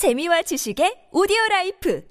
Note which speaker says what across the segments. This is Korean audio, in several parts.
Speaker 1: 재미와 지식의 오디오 라이프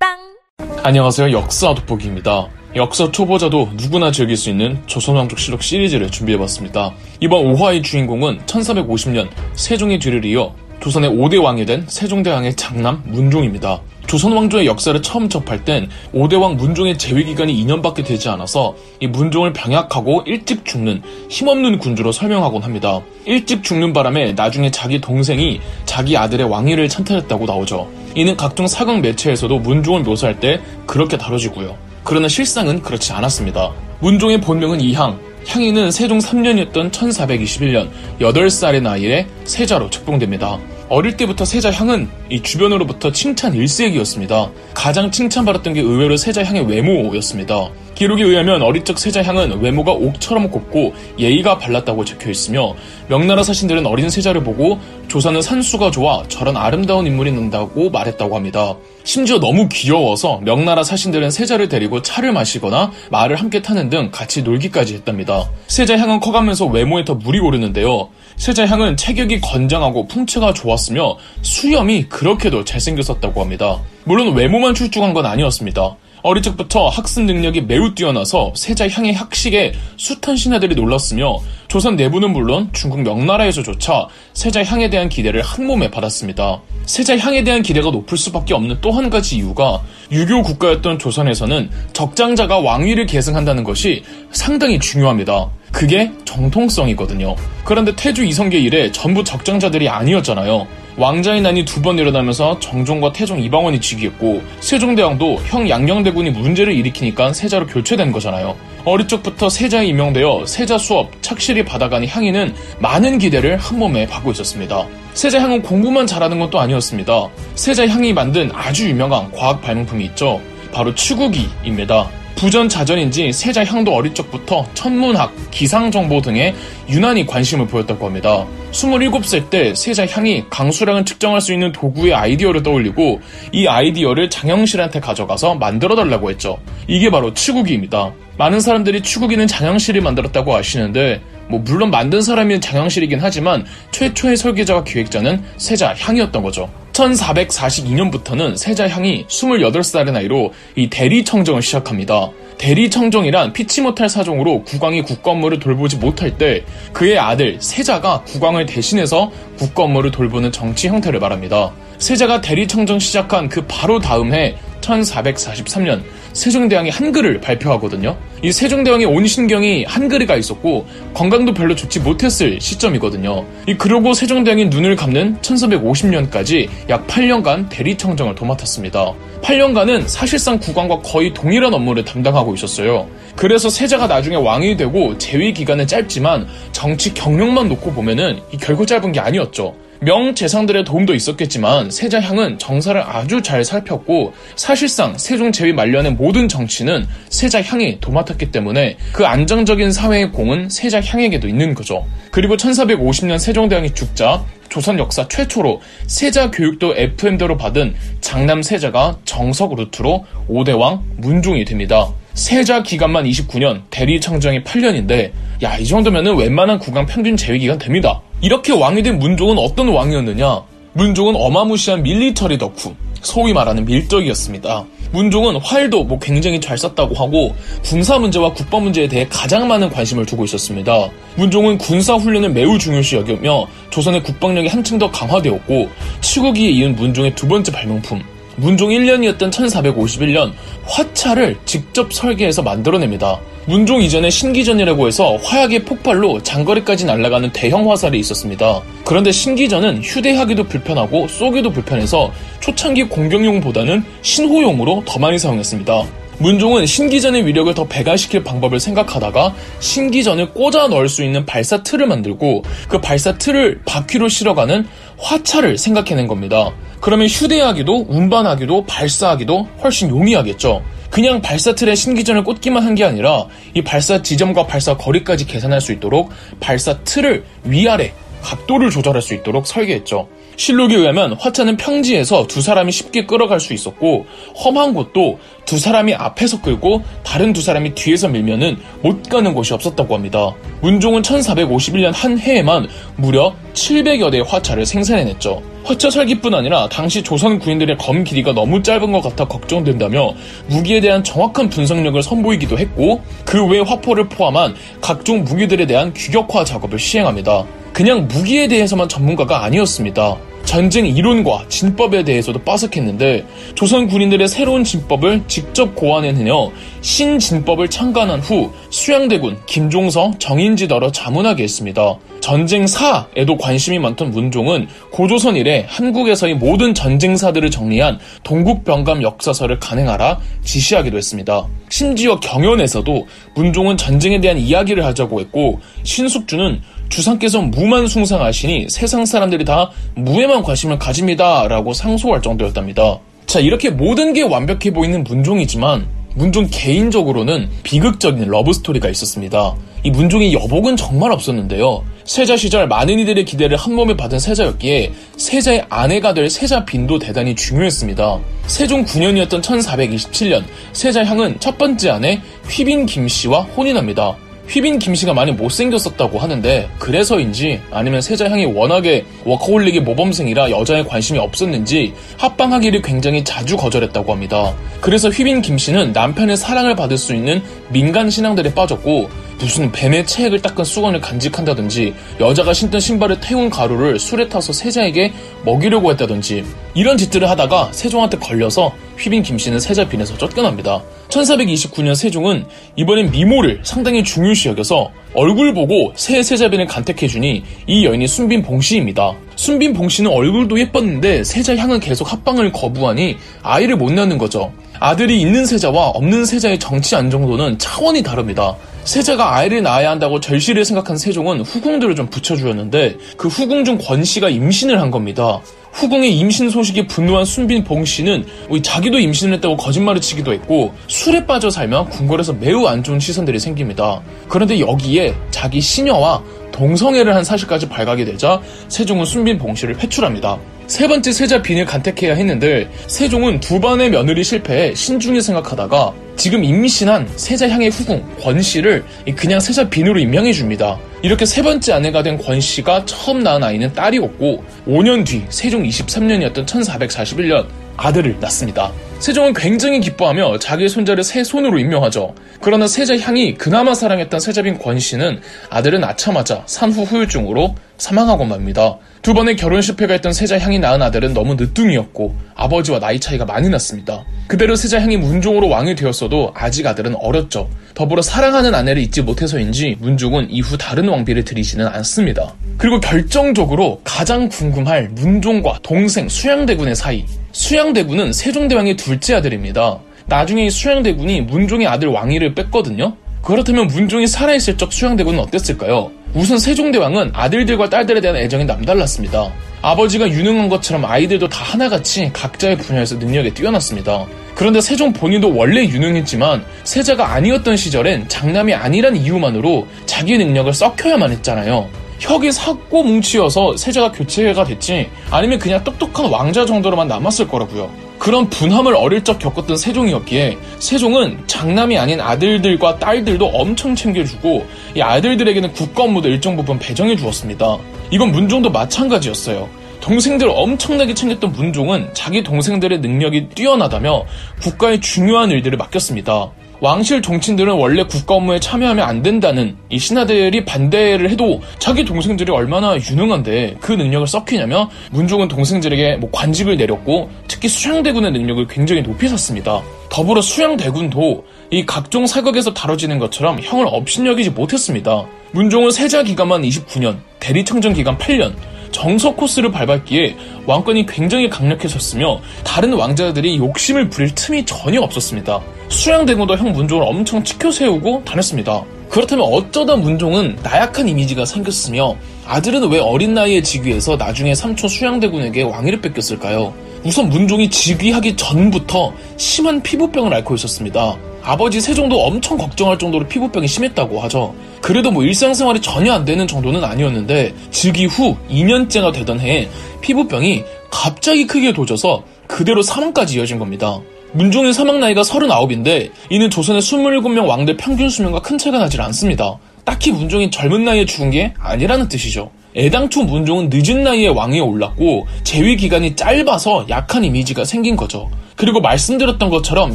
Speaker 1: 팟빵
Speaker 2: 안녕하세요. 역사 돋보기입니다. 역사 초보자도 누구나 즐길 수 있는 조선왕조실록 시리즈를 준비해봤습니다. 이번 5화의 주인공은 1450년 세종의 뒤를 이어 조선의 5대 왕이 된 세종대왕의 장남 문종입니다. 조선 왕조의 역사를 처음 접할 땐 5대 왕 문종의 재위 기간이 2년밖에 되지 않아서 이 문종을 병약하고 일찍 죽는 힘없는 군주로 설명하곤 합니다. 일찍 죽는 바람에 나중에 자기 동생이 자기 아들의 왕위를 찬탈했다고 나오죠. 이는 각종 사극 매체에서도 문종을 묘사할 때 그렇게 다뤄지고요. 그러나 실상은 그렇지 않았습니다. 문종의 본명은 이향, 향이는 세종 3년이었던 1421년 8살의 나이에 세자로 책봉됩니다. 어릴 때부터 세자 향은 이 주변으로부터 칭찬 일색이었습니다. 가장 칭찬받았던 게 의외로 세자 향의 외모였습니다. 기록에 의하면 어릴 적 세자 향은 외모가 옥처럼 곱고 예의가 발랐다고 적혀 있으며 명나라 사신들은 어린 세자를 보고 조사는 산수가 좋아 저런 아름다운 인물이 난다고 말했다고 합니다. 심지어 너무 귀여워서 명나라 사신들은 세자를 데리고 차를 마시거나 말을 함께 타는 등 같이 놀기까지 했답니다. 세자 향은 커가면서 외모에 더 물이 오르는데요. 세자향은 체격이 건장하고 풍채가 좋았으며 수염이 그렇게도 잘생겼었다고 합니다. 물론 외모만 출중한 건 아니었습니다. 어릴 적부터 학습 능력이 매우 뛰어나서 세자 향의 학식에 숱한 신하들이 놀랐으며 조선 내부는 물론 중국 명나라에서조차 세자 향에 대한 기대를 한 몸에 받았습니다. 세자 향에 대한 기대가 높을 수밖에 없는 또 한 가지 이유가 유교 국가였던 조선에서는 적장자가 왕위를 계승한다는 것이 상당히 중요합니다. 그게 정통성이거든요. 그런데 태조 이성계 이래 전부 적장자들이 아니었잖아요. 왕자의 난이 두 번 일어나면서 정종과 태종 이방원이 즉위했고 세종대왕도 형 양녕대군이 문제를 일으키니까 세자로 교체된 거잖아요. 어릴 적부터 세자에 임명되어 세자 수업 착실히 받아가는 향이는 많은 기대를 한 몸에 받고 있었습니다. 세자 향은 공부만 잘하는 것도 아니었습니다. 세자 향이 만든 아주 유명한 과학 발명품이 있죠. 바로 추구기입니다. 부전자전인지 세자향도 어릴 적부터 천문학, 기상정보 등에 유난히 관심을 보였다고 합니다. 27살 때 세자 향이 강수량을 측정할 수 있는 도구의 아이디어를 떠올리고 이 아이디어를 장영실한테 가져가서 만들어달라고 했죠. 이게 바로 추구기입니다. 많은 사람들이 추구기는 장영실이 만들었다고 아시는데 뭐 물론 만든 사람이 장영실이긴 하지만 최초의 설계자와 기획자는 세자 향이었던 거죠. 1442년부터는 세자 향이 28살의 나이로 이 대리청정을 시작합니다. 대리청정이란 피치 못할 사정으로 국왕이 국건물을 돌보지 못할 때 그의 아들 세자가 국왕을 대신해서 국건물을 돌보는 정치 형태를 말합니다. 세자가 대리청정 시작한 그 바로 다음 해 1443년 세종대왕이 한글을 발표하거든요. 이 세종대왕의 온신경이 한글이가 있었고 건강도 별로 좋지 못했을 시점이거든요. 이 그러고 세종대왕이 눈을 감는 1450년까지 약 8년간 대리청정을 도맡았습니다. 8년간은 사실상 국왕과 거의 동일한 업무를 담당하고 있었어요. 그래서 세자가 나중에 왕이 되고 재위 기간은 짧지만 정치 경력만 놓고 보면은 결코 짧은 게 아니었죠. 명재상들의 도움도 있었겠지만 세자향은 정사를 아주 잘 살폈고 사실상 세종 제위 말년의 모든 정치는 세자향이 도맡았기 때문에 그 안정적인 사회의 공은 세자향에게도 있는 거죠. 그리고 1450년 세종대왕이 죽자 조선 역사 최초로 세자 교육도 FM대로 받은 장남 세자가 정석 루트로 5대왕 문종이 됩니다. 세자 기간만 29년, 대리 청정이 8년인데, 야, 이 정도면은 웬만한 국왕 평균 재위 기간 됩니다. 이렇게 왕이 된 문종은 어떤 왕이었느냐? 문종은 어마무시한 밀리터리 덕후, 소위 말하는 밀적이었습니다. 문종은 활도 뭐 굉장히 잘 썼다고 하고 군사 문제와 국방 문제에 대해 가장 많은 관심을 두고 있었습니다. 문종은 군사 훈련을 매우 중요시 여기며 조선의 국방력이 한층 더 강화되었고 치국기에 이은 문종의 두 번째 발명품 문종 1년이었던 1451년 화차를 직접 설계해서 만들어냅니다. 문종 이전에 신기전이라고 해서 화약의 폭발로 장거리까지 날아가는 대형 화살이 있었습니다. 그런데 신기전은 휴대하기도 불편하고 쏘기도 불편해서 초창기 공격용보다는 신호용으로 더 많이 사용했습니다. 문종은 신기전의 위력을 더 배가시킬 방법을 생각하다가 신기전을 꽂아 넣을 수 있는 발사 틀을 만들고 그 발사 틀을 바퀴로 실어가는 화차를 생각해낸 겁니다. 그러면 휴대하기도 운반하기도 발사하기도 훨씬 용이하겠죠. 그냥 발사 틀에 신기전을 꽂기만 한 게 아니라 이 발사 지점과 발사 거리까지 계산할 수 있도록 발사 틀을 위아래 각도를 조절할 수 있도록 설계했죠. 실록에 의하면 화차는 평지에서 두 사람이 쉽게 끌어갈 수 있었고 험한 곳도 두 사람이 앞에서 끌고 다른 두 사람이 뒤에서 밀면은 못 가는 곳이 없었다고 합니다. 문종은 1451년 한 해에만 무려 700여 대의 화차를 생산해냈죠. 화차 설기뿐 아니라 당시 조선 군인들의 검 길이가 너무 짧은 것 같아 걱정된다며 무기에 대한 정확한 분석력을 선보이기도 했고 그 외 화포를 포함한 각종 무기들에 대한 규격화 작업을 시행합니다. 그냥 무기에 대해서만 전문가가 아니었습니다. 전쟁 이론과 진법에 대해서도 빠삭했는데 조선 군인들의 새로운 진법을 직접 고안해내며 신진법을 창간한 후 수양대군 김종서 정인지더러 자문하게 했습니다. 전쟁사에도 관심이 많던 문종은 고조선 이래 한국에서의 모든 전쟁사들을 정리한 동국병감 역사서를 간행하라 지시하기도 했습니다. 심지어 경연에서도 문종은 전쟁에 대한 이야기를 하자고 했고 신숙주는 주상께서 무만 숭상하시니 세상 사람들이 다 무에만 관심을 가집니다. 라고 상소할 정도였답니다. 자, 이렇게 모든 게 완벽해 보이는 문종이지만 문종 개인적으로는 비극적인 러브스토리가 있었습니다. 이 문종의 여복은 정말 없었는데요. 세자 시절 많은 이들의 기대를 한 몸에 받은 세자였기에 세자의 아내가 될 세자 빈도 대단히 중요했습니다. 세종 9년이었던 1427년 세자향은 첫 번째 아내 휘빈 김씨와 혼인합니다. 휘빈 김씨가 많이 못생겼었다고 하는데 그래서인지 아니면 세자향이 워낙에 워커홀릭의 모범생이라 여자에 관심이 없었는지 합방하기를 굉장히 자주 거절했다고 합니다. 그래서 휘빈 김씨는 남편의 사랑을 받을 수 있는 민간 신앙들에 빠졌고 무슨 뱀의 체액을 닦은 수건을 간직한다든지 여자가 신던 신발을 태운 가루를 술에 타서 세자에게 먹이려고 했다든지 이런 짓들을 하다가 세종한테 걸려서 휘빈 김씨는 세자 빈에서 쫓겨납니다. 1429년 세종은 이번엔 미모를 상당히 중요시 여겨서 얼굴 보고 새 세자빈을 간택해주니 이 여인이 순빈 봉씨입니다. 순빈 봉씨는 얼굴도 예뻤는데 세자 향은 계속 합방을 거부하니 아이를 못 낳는 거죠. 아들이 있는 세자와 없는 세자의 정치 안정도는 차원이 다릅니다. 세자가 아이를 낳아야 한다고 절실히 생각한 세종은 후궁들을 좀 붙여주었는데 그 후궁 중 권씨가 임신을 한 겁니다. 후궁의 임신 소식에 분노한 순빈 봉씨는 자기도 임신을 했다고 거짓말을 치기도 했고 술에 빠져 살면 궁궐에서 매우 안 좋은 시선들이 생깁니다. 그런데 여기에 자기 시녀와 동성애를 한 사실까지 발각이 되자 세종은 순빈 봉씨를 회출합니다. 세 번째 세자 빈을 간택해야 했는데 세종은 두 번의 며느리 실패에 신중히 생각하다가 지금 임신한 세자 향의 후궁 권 씨를 그냥 세자 빈으로 임명해 줍니다. 이렇게 세 번째 아내가 된 권 씨가 처음 낳은 아이는 딸이었고 5년 뒤 세종 23년이었던 1441년 아들을 낳습니다. 세종은 굉장히 기뻐하며 자기 손자를 새 손으로 임명하죠. 그러나 세자 향이 그나마 사랑했던 세자빈 권씨는 아들을 낳자마자 산후 후유증으로 사망하고 맙니다. 두 번의 결혼 실패가 있던 세자 향이 낳은 아들은 너무 늦둥이였고 아버지와 나이 차이가 많이 났습니다. 그대로 세자 향이 문종으로 왕이 되었어도 아직 아들은 어렸죠. 더불어 사랑하는 아내를 잊지 못해서인지 문종은 이후 다른 왕비를 들이지는 않습니다. 그리고 결정적으로 가장 궁금할 문종과 동생 수양대군의 사이. 수양대군은 세종대왕의 둘째 아들입니다. 나중에 이 수양대군이 문종의 아들 왕위를 뺐거든요. 그렇다면 문종이 살아있을 적 수양대군은 어땠을까요? 우선 세종대왕은 아들들과 딸들에 대한 애정이 남달랐습니다. 아버지가 유능한 것처럼 아이들도 다 하나같이 각자의 분야에서 능력에 뛰어났습니다. 그런데 세종 본인도 원래 유능했지만 세자가 아니었던 시절엔 장남이 아니란 이유만으로 자기 능력을 썩혀야만 했잖아요. 혁이 삭고 뭉치여서 세자가 교체가 됐지 아니면 그냥 똑똑한 왕자 정도로만 남았을 거라고요. 그런 분함을 어릴 적 겪었던 세종이었기에 세종은 장남이 아닌 아들들과 딸들도 엄청 챙겨주고 이 아들들에게는 국가 업무도 일정 부분 배정해 주었습니다. 이건 문종도 마찬가지였어요. 동생들 엄청나게 챙겼던 문종은 자기 동생들의 능력이 뛰어나다며 국가의 중요한 일들을 맡겼습니다. 왕실 종친들은 원래 국가 업무에 참여하면 안 된다는 이 신하들이 반대를 해도 자기 동생들이 얼마나 유능한데 그 능력을 썩히냐며 문종은 동생들에게 뭐 관직을 내렸고 특히 수양대군의 능력을 굉장히 높이 샀습니다. 더불어 수양대군도 이 각종 사극에서 다뤄지는 것처럼 형을 업신여기지 못했습니다. 문종은 세자 기간만 29년, 대리청정 기간 8년, 정석 코스를 밟았기에 왕권이 굉장히 강력해졌으며 다른 왕자들이 욕심을 부릴 틈이 전혀 없었습니다. 수양대군도 형 문종을 엄청 치켜 세우고 다녔습니다. 그렇다면 어쩌다 문종은 나약한 이미지가 생겼으며 아들은 왜 어린 나이에 즉위해서 나중에 삼촌 수양대군에게 왕위를 뺏겼을까요? 우선 문종이 즉위하기 전부터 심한 피부병을 앓고 있었습니다. 아버지 세종도 엄청 걱정할 정도로 피부병이 심했다고 하죠. 그래도 뭐 일상생활이 전혀 안 되는 정도는 아니었는데 즉위 후 2년째가 되던 해에 피부병이 갑자기 크게 도져서 그대로 사망까지 이어진 겁니다. 문종의 사망 나이가 39인데 이는 조선의 27명 왕들 평균 수명과 큰 차이가 나질 않습니다. 딱히 문종이 젊은 나이에 죽은 게 아니라는 뜻이죠. 애당초 문종은 늦은 나이에 왕위에 올랐고 재위 기간이 짧아서 약한 이미지가 생긴 거죠. 그리고 말씀드렸던 것처럼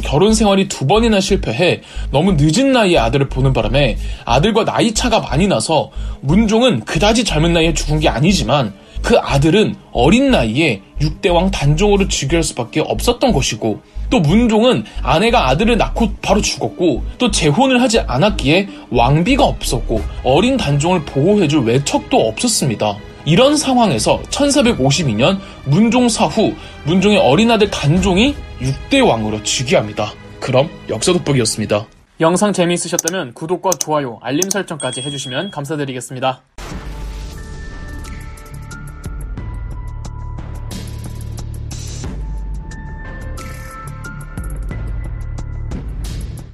Speaker 2: 결혼 생활이 두 번이나 실패해 너무 늦은 나이에 아들을 보는 바람에 아들과 나이 차가 많이 나서 문종은 그다지 젊은 나이에 죽은 게 아니지만 그 아들은 어린 나이에 6대왕 단종으로 즉위할 수밖에 없었던 것이고 또 문종은 아내가 아들을 낳고 바로 죽었고 또 재혼을 하지 않았기에 왕비가 없었고 어린 단종을 보호해줄 외척도 없었습니다. 이런 상황에서 1452년 문종 사후 문종의 어린 아들 단종이 6대 왕으로 즉위합니다. 그럼 역사 돋보기였습니다. 영상 재미있으셨다면 구독과 좋아요, 알림 설정까지 해주시면 감사드리겠습니다.